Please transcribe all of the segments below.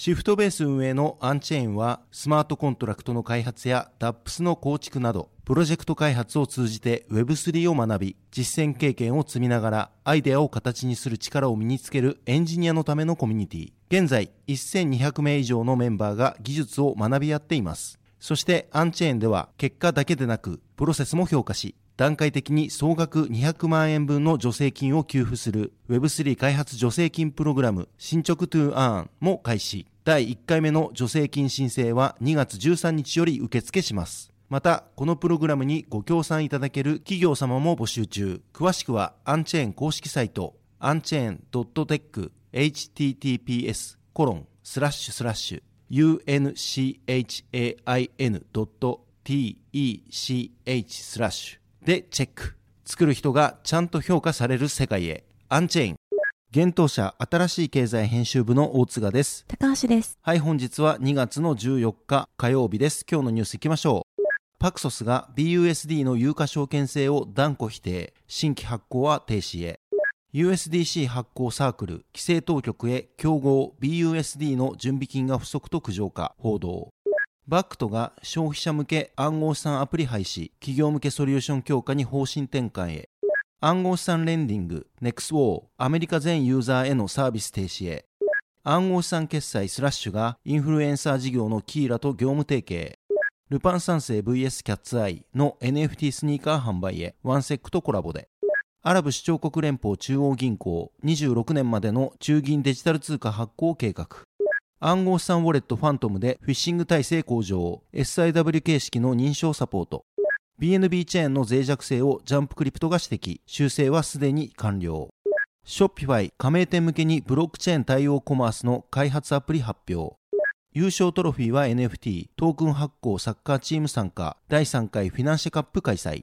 シフトベース運営のアンチェーンはスマートコントラクトの開発や DApps の構築などプロジェクト開発を通じて Web3 を学び実践経験を積みながらアイデアを形にする力を身につけるエンジニアのためのコミュニティ。現在1200名以上のメンバーが技術を学び合っています。そしてアンチェーンでは結果だけでなくプロセスも評価し段階的に総額200万円分の助成金を給付する Web3 開発助成金プログラム進捗 to earn も開始。第1回目の助成金申請は2月13日より受付します。また、このプログラムにご協賛いただける企業様も募集中。詳しくは、アンチェーン公式サイト、アンチェーン .tech、https コロンスラッシュスラッシュ unchain.tech スラッシュ。でチェック。作る人がちゃんと評価される世界へ。アンチェーン。現当社新しい経済編集部の大津賀です。高橋です。はい、本日は2月の14日火曜日です。今日のニュースいきましょう。パクソスが BUSD の有価証券制を断固否定。新規発行は停止へ。USDC 発行サークル、規制当局へ競合 BUSD の準備金が不足と苦情か、報道。バクトが消費者向け暗号資産アプリ廃止、企業向けソリューション強化に方針転換へ。暗号資産レンディング、NEXWAR、アメリカ全ユーザーへのサービス停止へ。暗号資産決済スラッシュがインフルエンサー事業のキーラと業務提携。ルパン三世 VS キャッツアイの NFT スニーカー販売へワンセックとコラボで。アラブ首長国連邦中央銀行26年までの中銀デジタル通貨発行計画。暗号資産ウォレットファントムでフィッシング体制向上。SIW 形式の認証サポート。BNB チェーンの脆弱性をジャンプクリプトが指摘。修正はすでに完了。ショッピファイ加盟店向けにブロックチェーン対応コマースの開発アプリ発表。優勝トロフィーは NFT、トークン発行サッカーチーム参加、第3回フィナンシェカップ開催。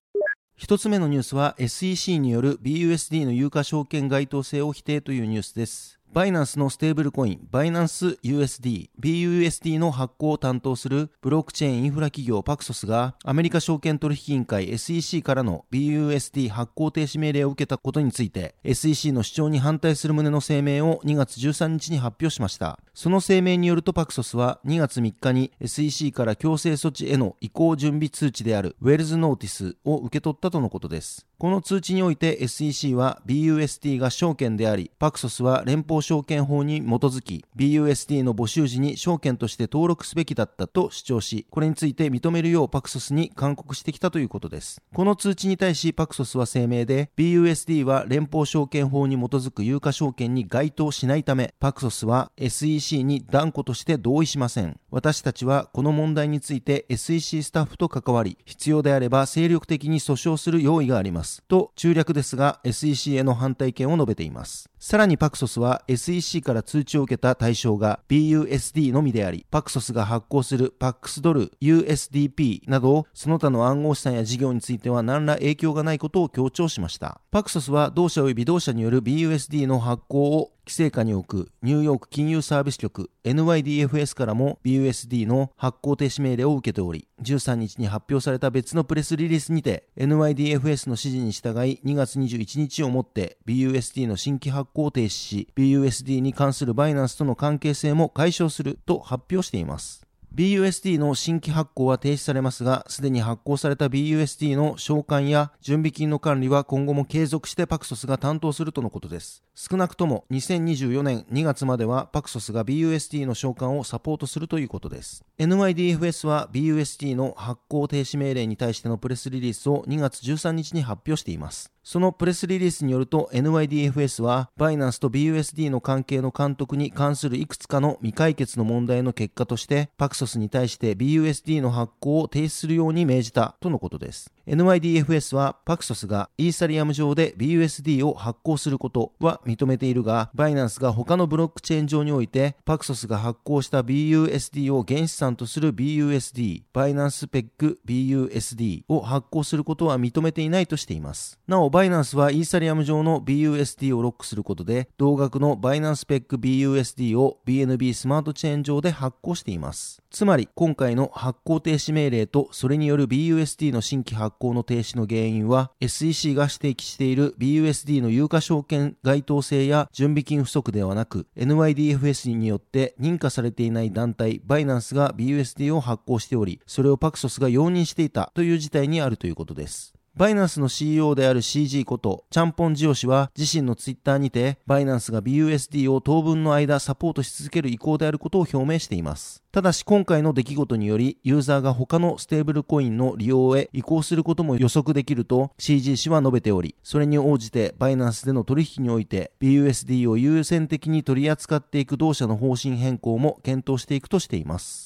一つ目のニュースは SEC による BUSD の有価証券該当性を否定というニュースです。バイナンスのステーブルコイン、バイナンス USD、BUSD の発行を担当するブロックチェーンインフラ企業パクソスがアメリカ証券取引委員会 SEC からの BUSD 発行停止命令を受けたことについて SEC の主張に反対する旨の声明を2月13日に発表しました。その声明によるとパクソスは2月3日に SEC から強制措置への移行準備通知であるウェルズノーティスを受け取ったとのことです。この通知において SEC は BUSD が証券であり、パクソスは連邦証券法に基づき BUSD の募集時に証券として登録すべきだったと主張し、これについて認めるようパクソスに勧告してきたということです。この通知に対しパクソスは声明で、BUSD は連邦証券法に基づく有価証券に該当しないため、パクソスは SEC に断固として同意しません。私たちはこの問題について SEC スタッフと関わり、必要であれば精力的に訴訟する用意があります。と中略ですが SEC への反対意見を述べています。さらにパクソスは SEC から通知を受けた対象が BUSD のみであり、パクソスが発行するパックスドル、USDP などその他の暗号資産や事業については何ら影響がないことを強調しました。パクソスは同社及び同社による BUSD の発行を規制下に置くニューヨーク金融サービス局 NYDFS からも BUSD の発行停止命令を受けており、13日に発表された別のプレスリリースにて NYDFS の指示に従い2月21日をもって BUSD の新規発行を停止し、BUSD に関するバイナンスとの関係性も解消すると発表しています。BUSD の新規発行は停止されますが、すでに発行された BUSD の償還や準備金の管理は今後も継続してパクソスが担当するとのことです。少なくとも2024年2月まではパクソスが BUSD の償還をサポートするということです。NYDFS は BUSD の発行停止命令に対してのプレスリリースを2月13日に発表しています。そのプレスリリースによると NYDFS はバイナンスと BUSD の関係の監督に関するいくつかの未解決の問題の結果としてパクソスに対して BUSD の発行を停止するように命じたとのことです。NYDFS はパクソスがイーサリアム上で BUSD を発行することは認めているが、バイナンスが他のブロックチェーン上においてパクソスが発行した BUSD を原資産とする BUSD、バイナンスペック BUSD を発行することは認めていないとしています。なお、バイナンスはイーサリアム上の BUSD をロックすることで、同額のバイナンスペック BUSD を BNB スマートチェーン上で発行しています。つまり、今回の発行停止命令とそれによる BUSD の新規発行行の停止の原因は SEC が指摘している BUSD の有価証券該当性や準備金不足ではなく NYDFS によって認可されていない団体バイナンスが BUSD を発行しておりそれをパクソスが容認していたという事態にあるということです。バイナンスの CEO である CG こと、チャンポンジオ氏は自身のツイッターにて、バイナンスが BUSD を当分の間サポートし続ける意向であることを表明しています。ただし今回の出来事により、ユーザーが他のステーブルコインの利用へ移行することも予測できると CG 氏は述べており、それに応じてバイナンスでの取引において BUSD を優先的に取り扱っていく同社の方針変更も検討していくとしています。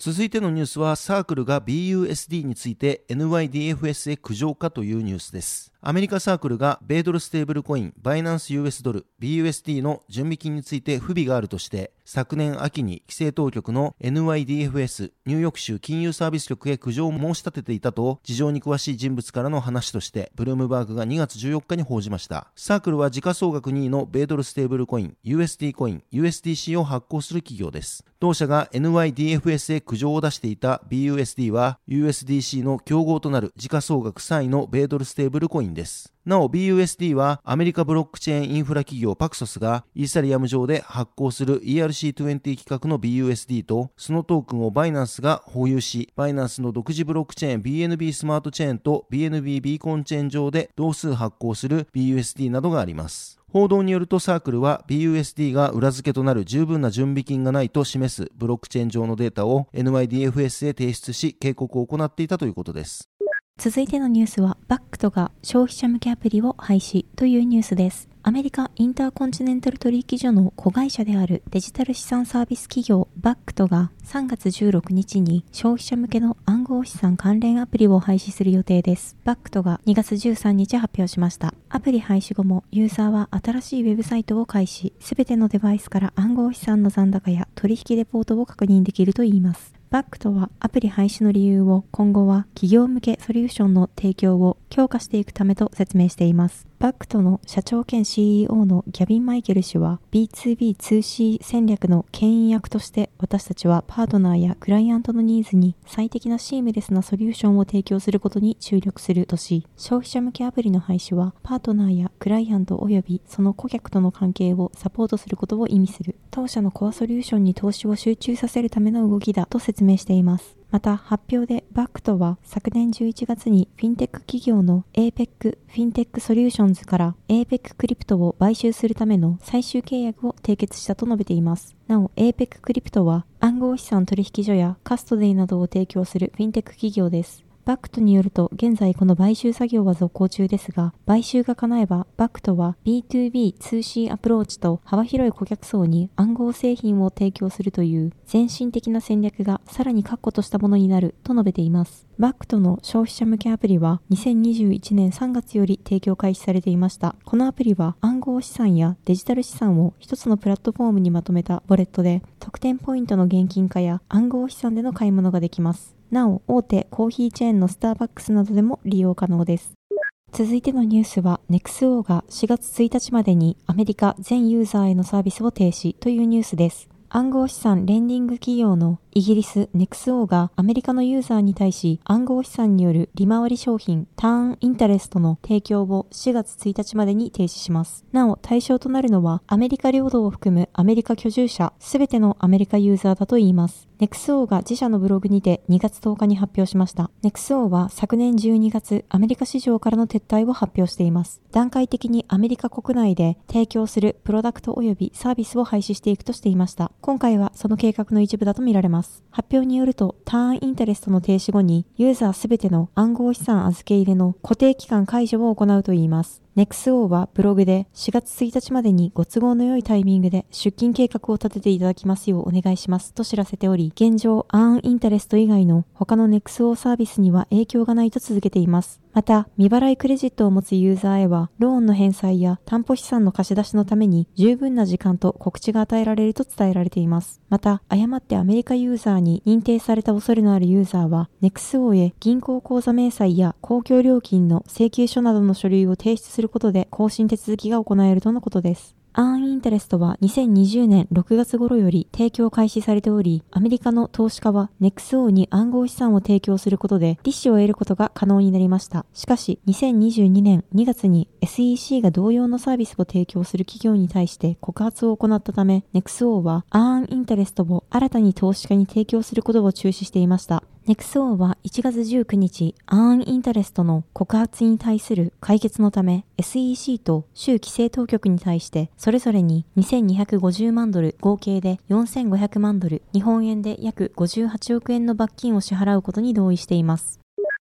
続いてのニュースはサークルが BUSD について NYDFS へ苦情かというニュースです。アメリカサークルが米ドルステーブルコインバイナンス US ドル BUSD の準備金について不備があるとして昨年秋に規制当局の NYDFS ニューヨーク州金融サービス局へ苦情を申し立てていたと事情に詳しい人物からの話としてブルームバーグが2月14日に報じました。サークルは時価総額2位の米ドルステーブルコイン USD コイン USDC を発行する企業です。同社が NYDFS へ苦情を出していた BUSD は USDC の競合となる時価総額3位の米ドルステーブルコイン。ンです。なお BUSD はアメリカブロックチェーンインフラ企業パクソスがイーサリアム上で発行する ERC20 規格の BUSD とそのトークンをバイナンスが保有しバイナンスの独自ブロックチェーン BNB スマートチェーンと BNB ビーコンチェーン上で同数発行する BUSD などがあります。報道によるとサークルは BUSD が裏付けとなる十分な準備金がないと示すブロックチェーン上のデータを NYDFS へ提出し警告を行っていたということです。続いてのニュースは、バックトが消費者向けアプリを廃止というニュースです。アメリカインターコンチネンタル取引所の子会社であるデジタル資産サービス企業バックトが3月16日に消費者向けの暗号資産関連アプリを廃止する予定です。バックトが2月13日発表しました。アプリ廃止後もユーザーは新しいウェブサイトを開始、すべてのデバイスから暗号資産の残高や取引レポートを確認できるといいます。バックとはアプリ廃止の理由を今後は企業向けソリューションの提供を強化していくためと説明しています。バックトの社長兼 CEO のギャビン・マイケル氏は B2B2C 戦略の牽引役として私たちはパートナーやクライアントのニーズに最適なシームレスなソリューションを提供することに注力するとし消費者向けアプリの廃止はパートナーやクライアント及びその顧客との関係をサポートすることを意味する。当社のコアソリューションに投資を集中させるための動きだと説明しています。また発表でバックトは昨年11月にフィンテック企業の APEC フィンテックソリューションズから APEC クリプトを買収するための最終契約を締結したと述べています。なお APEC クリプトは暗号資産取引所やカストディなどを提供するフィンテック企業です。バックトによると、現在この買収作業は続行中ですが、買収が叶えば、バックトは B2B2C アプローチと幅広い顧客層に暗号製品を提供するという先進的な戦略がさらに確固としたものになると述べています。バックトの消費者向けアプリは2021年3月より提供開始されていました。このアプリは暗号資産やデジタル資産を一つのプラットフォームにまとめたウォレットで、特典ポイントの現金化や暗号資産での買い物ができます。なお、大手コーヒーチェーンのスターバックスなどでも利用可能です。続いてのニュースは NEXO が4月1日までにアメリカ全ユーザーへのサービスを停止というニュースです。暗号資産レンディング企業のイギリス NEXO がアメリカのユーザーに対し暗号資産による利回り商品ターンインタレストの提供を4月1日までに停止します。なお対象となるのはアメリカ領土を含むアメリカ居住者すべてのアメリカユーザーだといいます。NEXO が自社のブログにて2月10日に発表しました。NEXO は昨年12月、アメリカ市場からの撤退を発表しています。段階的にアメリカ国内で提供するプロダクト及びサービスを廃止していくとしていました。今回はその計画の一部だとみられます。発表によると、ターンインタレストの停止後に、ユーザーすべての暗号資産預け入れの固定期間解除を行うといいます。NEXO はブログで4月1日までにご都合の良いタイミングで出勤計画を立てていただきますようお願いしますと知らせており、現状、アーンインタレスト以外の他の NEXO サービスには影響がないと続けています。また、未払いクレジットを持つユーザーへは、ローンの返済や担保資産の貸し出しのために十分な時間と告知が与えられると伝えられています。また、誤ってアメリカユーザーに認定された恐れのあるユーザーは、NEXO へ銀行口座明細や公共料金の請求書などの書類を提出することで更新手続きが行えるとのことです。アーンインタレストは2020年6月頃より提供開始されており、アメリカの投資家は NEXO に暗号資産を提供することで利子を得ることが可能になりました。しかし、2022年2月に SEC が同様のサービスを提供する企業に対して告発を行ったため、NEXO はアーンインタレストを新たに投資家に提供することを中止していました。NEXO は1月19日、 Earn Interest の告発に対する解決のため、SEC と州規制当局に対して、それぞれに2250万ドル、合計で4500万ドル、日本円で約58億円の罰金を支払うことに同意しています。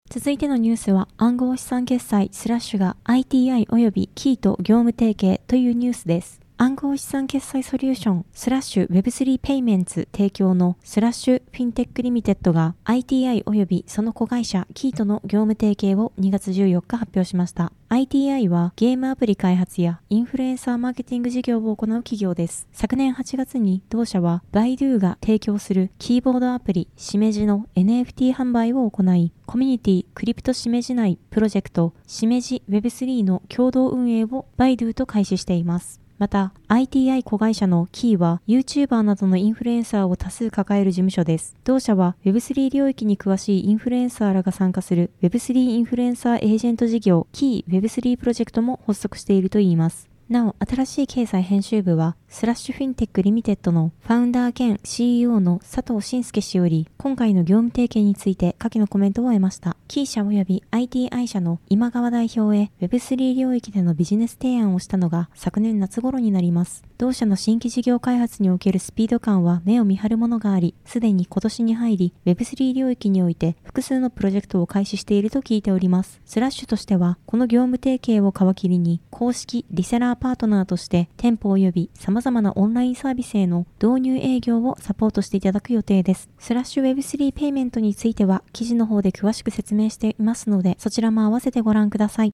続いてのニュースは暗号資産決済スラッシュが ITI 及びキーと業務提携というニュースです。暗号資産決済ソリューションスラッシュ Web3 ペイメンツ提供のスラッシュフィンテックリミテッドが ITI 及びその子会社キーとの業務提携を2月14日発表しました。ITI はゲームアプリ開発やインフルエンサーマーケティング事業を行う企業です。昨年8月に同社は Baidu が提供するキーボードアプリしめじの NFT 販売を行い、コミュニティクリプト Simeji 内プロジェクトしめじ Web3 の共同運営を Baidu と開始しています。また、ITI 子会社のキーは YouTuber などのインフルエンサーを多数抱える事務所です。同社は Web3 領域に詳しいインフルエンサーらが参加する Web3 インフルエンサーエージェント事業キー Web3 プロジェクトも発足しているといいます。なお、新しい経済編集部は、スラッシュフィンテックリミテッドのファウンダー兼 CEO の佐藤慎介氏より、今回の業務提携について下記のコメントを得ました。キー社及び ITI 社の今川代表へ Web3 領域でのビジネス提案をしたのが昨年夏頃になります。同社の新規事業開発におけるスピード感は目を見張るものがあり、すでに今年に入り Web3 領域において複数のプロジェクトを開始していると聞いております。スラッシュとしては、この業務提携を皮切りに公式リセラーパートナーとして店舗及び様々なオンラインサービスへの導入営業をサポートしていただく予定です。スラッシュ Web3 ペイメントについては記事の方で詳しく説明していますのでそちらも合わせてご覧ください。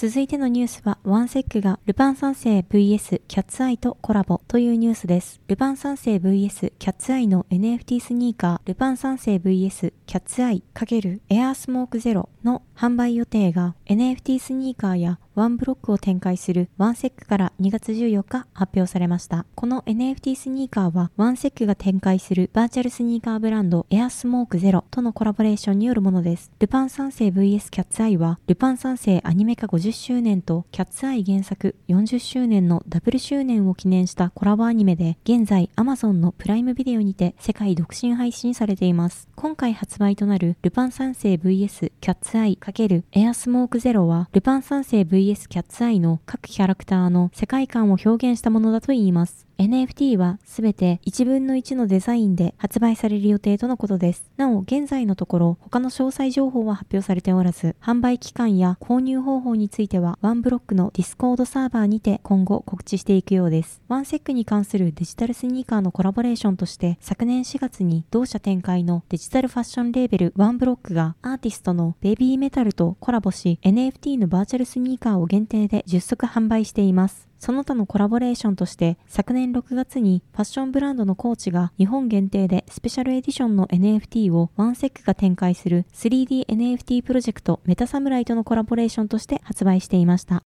続いてのニュースは、ワンセックがルパン三世 VS キャッツアイとコラボというニュースです。ルパン三世 VS キャッツアイの NFT スニーカー、ルパン三世 VS キャッツアイ×エアースモークゼロの販売予定が NFT スニーカーやワンブロックを展開するワンセックから2月14日発表されました。この NFT スニーカーはワンセックが展開するバーチャルスニーカーブランドエアスモークゼロとのコラボレーションによるものです。ルパン三世 VS キャッツアイはルパン三世アニメ化50周年とキャッツアイ原作40周年のダブル周年を記念したコラボアニメで現在 Amazon のプライムビデオにて世界独占配信されています。今回発売となるルパン三世 VS キャッツアイ×エアスモークゼロは、ルパン三世 VS キャッツアイの各キャラクターの世界観を表現したものだといいます。NFT はすべて1分の1のデザインで発売される予定とのことです。なお、現在のところ他の詳細情報は発表されておらず、販売期間や購入方法についてはワンブロックのディスコードサーバーにて今後告知していくようです。ワンセックに関するデジタルスニーカーのコラボレーションとして昨年4月に同社展開のデジタルファッションレーベルワンブロックがアーティストのベビーメタルとコラボし NFT のバーチャルスニーカーを限定で10足販売しています。その他のコラボレーションとして昨年6月にファッションブランドのコーチが日本限定でスペシャルエディションの NFT をワンセックが展開する 3DNFT プロジェクトメタサムライとのコラボレーションとして発売していました。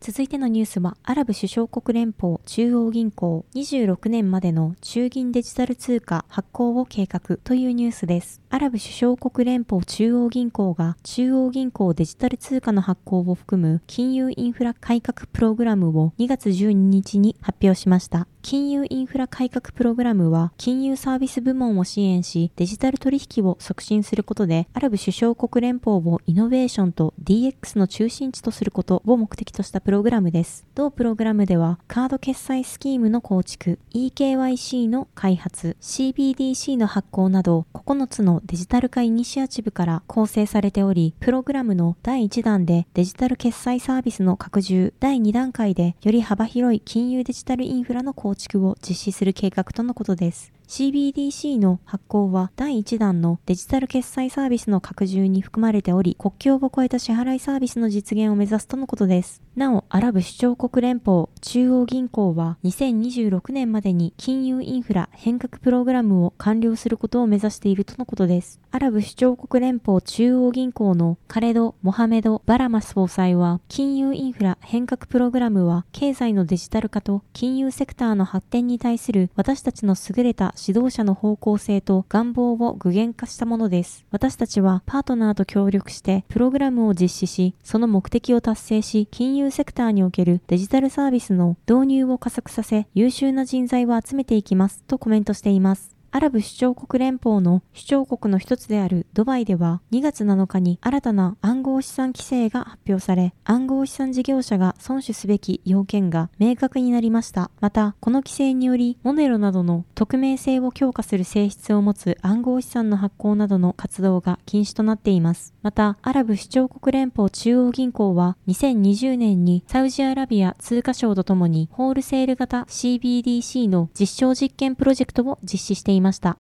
続いてのニュースは、アラブ首長国連邦中央銀行26年までの中銀デジタル通貨発行を計画というニュースです。アラブ首長国連邦中央銀行が中央銀行デジタル通貨の発行を含む金融インフラ改革プログラムを2月12日に発表しました。金融インフラ改革プログラムは金融サービス部門を支援しデジタル取引を促進することでアラブ首長国連邦をイノベーションと DX の中心地とすることを目的としたプログラムプログラムです。同プログラムではカード決済スキームの構築、eKYC の開発、CBDC の発行など9つのデジタル化イニシアチブから構成されており、プログラムの第1弾でデジタル決済サービスの拡充、第2段階でより幅広い金融デジタルインフラの構築を実施する計画とのことです。CBDC の発行は第1弾のデジタル決済サービスの拡充に含まれており、国境を越えた支払いサービスの実現を目指すとのことです。なお、アラブ首長国連邦中央銀行は2026年までに金融インフラ変革プログラムを完了することを目指しているとのことです。アラブ首長国連邦中央銀行のカレド・モハメド・バラマス総裁は、金融インフラ変革プログラムは経済のデジタル化と金融セクターの発展に対する私たちの優れた指導者の方向性と願望を具現化したものです。私たちはパートナーと協力してプログラムを実施し、その目的を達成し、金融セクターにおけるデジタルサービスの導入を加速させ、優秀な人材を集めていきますとコメントしています。アラブ首長国連邦の首長国の一つであるドバイでは2月7日に新たな暗号資産規制が発表され、暗号資産事業者が遵守すべき要件が明確になりました。また、この規制により、モネロなどの匿名性を強化する性質を持つ暗号資産の発行などの活動が禁止となっています。また、アラブ首長国連邦中央銀行は2020年にサウジアラビア通貨省とともにホールセール型 CBDC の実証実験プロジェクトを実施しています。いました。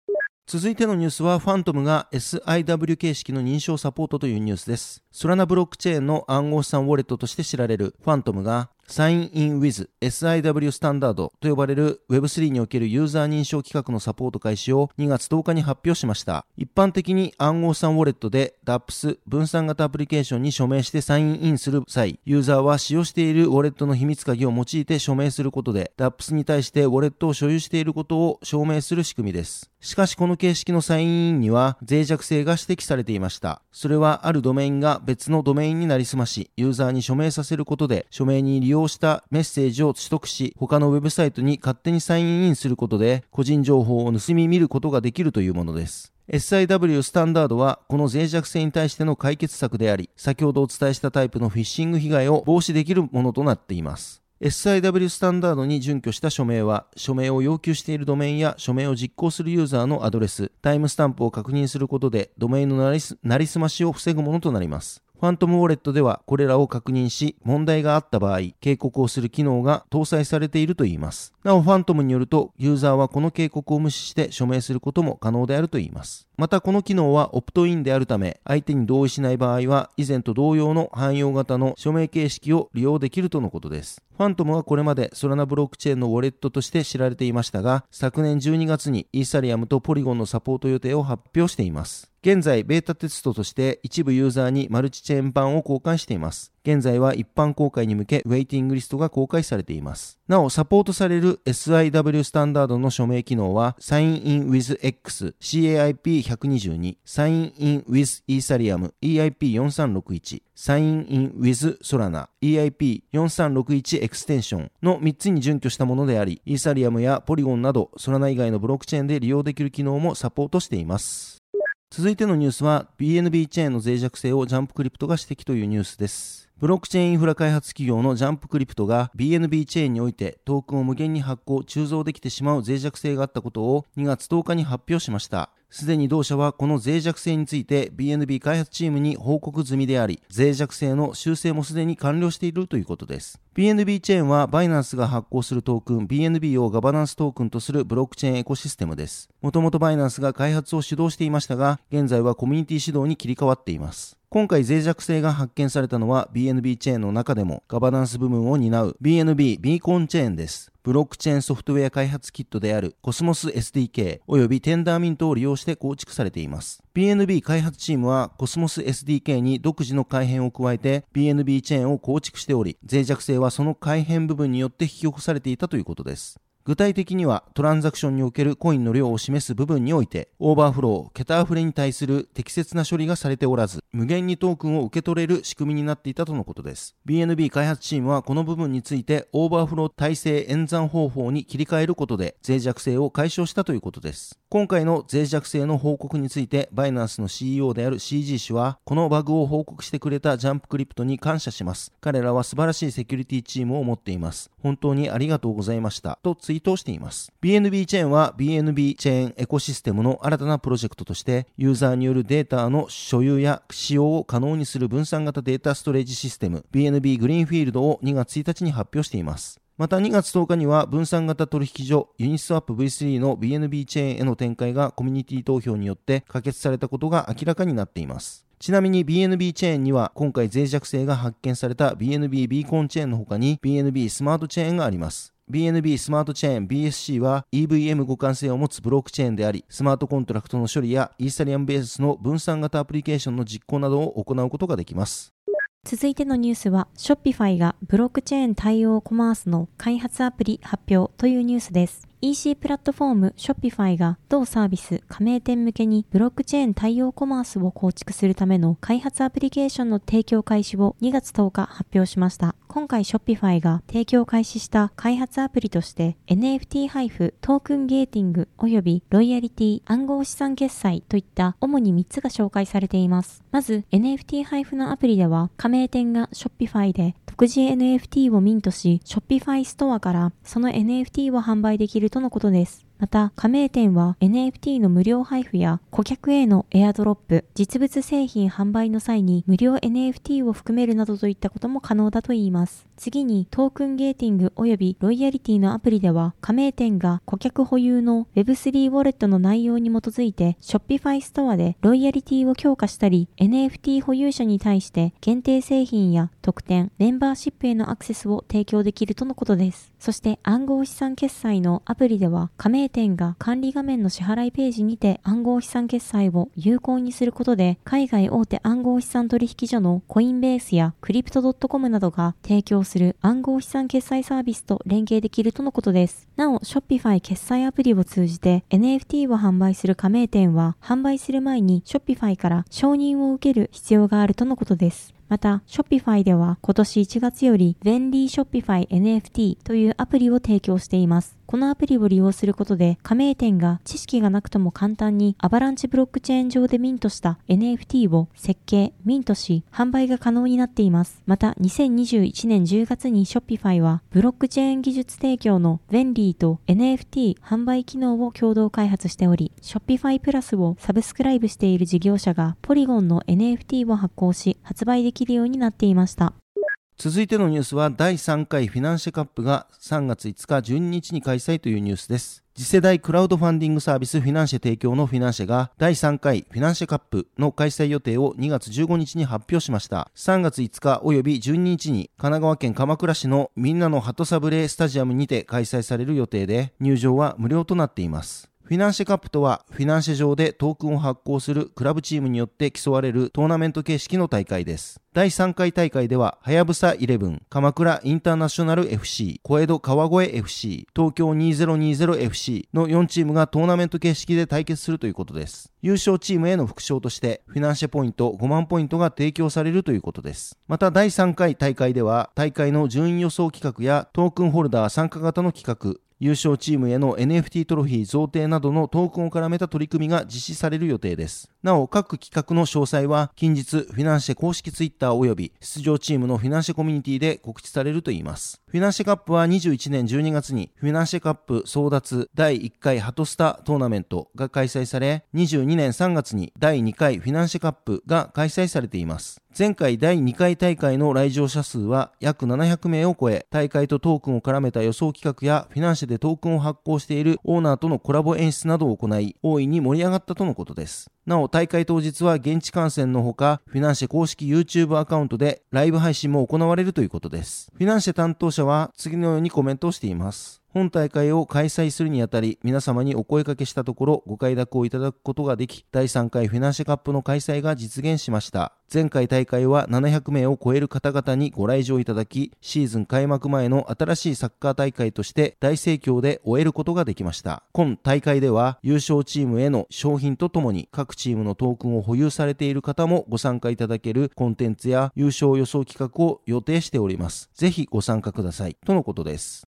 続いてのニュースは、ファントムが SIW 形式の認証サポートというニュースです。ソラナブロックチェーンの暗号資産ウォレットとして知られるファントムが Sign in with SIW スタンダードと呼ばれる Web3 におけるユーザー認証規格のサポート開始を2月10日に発表しました。一般的に暗号資産ウォレットで DAPS 分散型アプリケーションに署名してサインインする際、ユーザーは使用しているウォレットの秘密鍵を用いて署名することで DApps に対してウォレットを所有していることを証明する仕組みです。しかしこの形式のサインインには脆弱性が指摘されていました。それはあるドメインが別のドメインになりすまし、ユーザーに署名させることで署名に利用用したメッセージを取得し、他のウェブサイトに勝手にサインインすることで、個人情報を盗み見ることができるというものです。SIW スタンダードはこの脆弱性に対しての解決策であり、先ほどお伝えしたタイプのフィッシング被害を防止できるものとなっています。SIW スタンダードに準拠した署名は、署名を要求しているドメインや署名を実行するユーザーのアドレス、タイムスタンプを確認することで、ドメインのなりすましを防ぐものとなります。ファントムウォレットではこれらを確認し、問題があった場合、警告をする機能が搭載されているといいます。なお、ファントムによると、ユーザーはこの警告を無視して署名することも可能であるといいます。また、この機能はオプトインであるため、相手に同意しない場合は、以前と同様の汎用型の署名形式を利用できるとのことです。ファントムはこれまでソラナブロックチェーンのウォレットとして知られていましたが、昨年12月にイーサリアムとポリゴンのサポート予定を発表しています。現在、ベータテストとして一部ユーザーにマルチチェーン版を公開しています。現在は一般公開に向け、ウェイティングリストが公開されています。なお、サポートされる SIW スタンダードの署名機能は、Sign in with X、CAIP122、Sign in with Ethereum、EIP4361、Sign in with Solana、EIP4361 エクステンションの3つに準拠したものであり、イーサリアムやポリゴンなど、ソラナ以外のブロックチェーンで利用できる機能もサポートしています。続いてのニュースは BNB チェーンの脆弱性をジャンプクリプトが指摘というニュースです。ブロックチェーンインフラ開発企業のジャンプクリプトが BNB チェーンにおいてトークンを無限に発行、鋳造できてしまう脆弱性があったことを2月10日に発表しました。すでに同社はこの脆弱性について BNB 開発チームに報告済みであり、脆弱性の修正もすでに完了しているということです。BNB チェーンはバイナンスが発行するトークン BNB をガバナンストークンとするブロックチェーンエコシステムです。もともとバイナンスが開発を主導していましたが、現在はコミュニティ主導に切り替わっています。今回脆弱性が発見されたのは BNB チェーンの中でもガバナンス部分を担う BNB ビーコンチェーンです。ブロックチェーンソフトウェア開発キットであるコスモス SDK およびテンダーミントを利用して構築されています。BNB 開発チームはコスモス SDK に独自の改変を加えて BNB チェーンを構築しており、脆弱性ははその改変部分によって引き起こされていたということです。具体的にはトランザクションにおけるコインの量を示す部分においてオーバーフロー、桁溢れに対する適切な処理がされておらず無限にトークンを受け取れる仕組みになっていたとのことです。BNB 開発チームはこの部分についてオーバーフロー耐性演算方法に切り替えることで脆弱性を解消したということです。今回の脆弱性の報告についてバイナンスの CEO である CG 氏はこのバグを報告してくれたジャンプクリプトに感謝します。彼らは素晴らしいセキュリティチームを持っています。本当にありがとうございましたとツイートをしています。BNB チェーンは BNB チェーンエコシステムの新たなプロジェクトとしてユーザーによるデータの所有や使用を可能にする分散型データストレージシステム BNB グリーンフィールドを2月1日に発表しています。また2月10日には分散型取引所ユニスワップ V3 の BNB チェーンへの展開がコミュニティ投票によって可決されたことが明らかになっています。ちなみに BNB チェーンには今回脆弱性が発見された BNB ビーコンチェーンの他に BNB スマートチェーンがあります。BNB スマートチェーン BSC は EVM 互換性を持つブロックチェーンであり、スマートコントラクトの処理やイーサリアムベースの分散型アプリケーションの実行などを行うことができます。続いてのニュースは、Shopify がブロックチェーン対応コマースの開発アプリ発表というニュースです。EC プラットフォーム Shopify が同サービス加盟店向けにブロックチェーン対応コマースを構築するための開発アプリケーションの提供開始を2月10日発表しました。今回 Shopify が提供開始した開発アプリとして NFT 配布、トークンゲーティング及びロイヤリティ暗号資産決済といった主に3つが紹介されています。まず NFT 配布のアプリでは加盟店が Shopify で独自 NFT をミントし Shopify ストアからその NFT を販売できるとのことです。また、加盟店は NFT の無料配布や顧客へのエアドロップ、実物製品販売の際に無料 NFT を含めるなどといったことも可能だといいます。次に、トークンゲーティング及びロイヤリティのアプリでは、加盟店が顧客保有の Web3 ウォレットの内容に基づいて、Shopify ストアでロイヤリティを強化したり、NFT 保有者に対して限定製品や特典、メンバーシップへのアクセスを提供できるとのことです。そして暗号資産決済のアプリでは、加盟店が管理画面の支払いページにて暗号資産決済を有効にすることで、海外大手暗号資産取引所のコインベースやクリプト .com などが提供する暗号資産決済サービスと連携できるとのことです。なお、Shopify 決済アプリを通じて NFT を販売する加盟店は、販売する前に Shopify から承認を受ける必要があるとのことです。また、Shopify では今年1月より Venly Shopify NFT というアプリを提供しています。このアプリを利用することで、加盟店が知識がなくとも簡単にアバランチブロックチェーン上でミントした NFT を設計、ミントし、販売が可能になっています。また、2021年10月に Shopify は、ブロックチェーン技術提供の Venly と NFT 販売機能を共同開発しており、Shopify プラスをサブスクライブしている事業者が、ポリゴンの NFT を発行し、発売できるようになっていました。続いてのニュースは第3回フィナンシェカップが3月5日12日に開催というニュースです。次世代クラウドファンディングサービスフィナンシェ提供のフィナンシェが第3回フィナンシェカップの開催予定を2月15日に発表しました。3月5日及び12日に神奈川県鎌倉市のみんなの鳩サブレースタジアムにて開催される予定で入場は無料となっています。フィナンシェカップとは、フィナンシェ上でトークンを発行するクラブチームによって競われるトーナメント形式の大会です。第3回大会では、はやぶさ11、鎌倉インターナショナル FC、小江戸川越 FC、東京 2020FC の4チームがトーナメント形式で対決するということです。優勝チームへの副賞として、フィナンシェポイント5万ポイントが提供されるということです。また第3回大会では、大会の順位予想企画やトークンホルダー参加型の企画、優勝チームへの NFT トロフィー贈呈などのトークンを絡めた取り組みが実施される予定です。なお、各企画の詳細は近日フィナンシェ公式ツイッター及び出場チームのフィナンシェコミュニティで告知されるといいます。フィナンシェカップは21年12月にフィナンシェカップ争奪第1回ハトスタトーナメントが開催され、22年3月に第2回フィナンシェカップが開催されています。前回第2回大会の来場者数は約700名を超え、大会とトークンを絡めた予想企画やフィナンシェでトークンを発行しているオーナーとのコラボ演出などを行い、大いに盛り上がったとのことです。なお、大会当日は現地観戦のほか、フィナンシェ公式 YouTube アカウントでライブ配信も行われるということです。フィナンシェ担当者は次のようにコメントをしています。本大会を開催するにあたり、皆様にお声掛けしたところ、ご快諾をいただくことができ、第3回フィナンシェカップの開催が実現しました。前回大会は700名を超える方々にご来場いただき、シーズン開幕前の新しいサッカー大会として大盛況で終えることができました。今大会では優勝チームへの商品とともに各チームのトークンを保有されている方もご参加いただけるコンテンツや優勝予想企画を予定しております。ぜひご参加ください。とのことです。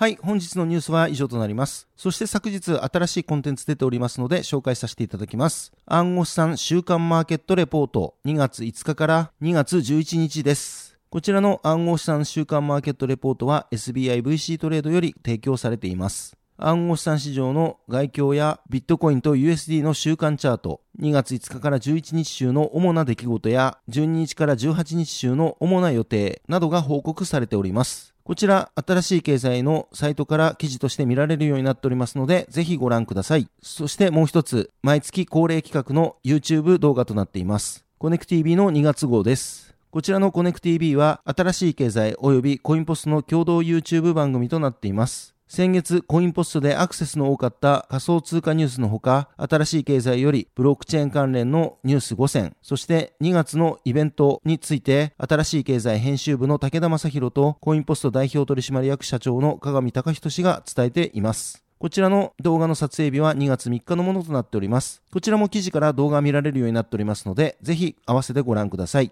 はい、本日のニュースは以上となります。そして昨日新しいコンテンツ出ておりますので紹介させていただきます。暗号資産週間マーケットレポート2月5日から2月11日です。こちらの暗号資産週間マーケットレポートは SBIVC トレードより提供されています。暗号資産市場の外況やビットコインと USD の週間チャート、2月5日から11日週の主な出来事や12日から18日週の主な予定などが報告されております。こちら、新しい経済のサイトから記事として見られるようになっておりますので、ぜひご覧ください。そしてもう一つ、毎月恒例企画の YouTube 動画となっています。コネク TV の2月号です。こちらのコネク TV は、新しい経済及びコインポストの共同 YouTube 番組となっています。先月、コインポストでアクセスの多かった仮想通貨ニュースのほか、新しい経済よりブロックチェーン関連のニュース5選、そして2月のイベントについて、新しい経済編集部の武田正宏とコインポスト代表取締役社長の鏡隆人氏が伝えています。こちらの動画の撮影日は2月3日のものとなっております。こちらも記事から動画見られるようになっておりますので、ぜひ合わせてご覧ください。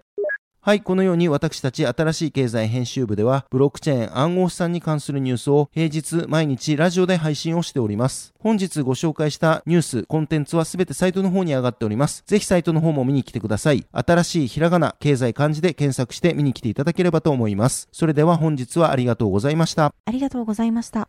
はい、このように私たち新しい経済編集部では、ブロックチェーン暗号資産に関するニュースを平日毎日ラジオで配信をしております。本日ご紹介したニュース、コンテンツはすべてサイトの方に上がっております。ぜひサイトの方も見に来てください。新しいひらがな、経済漢字で検索して見に来ていただければと思います。それでは本日はありがとうございました。ありがとうございました。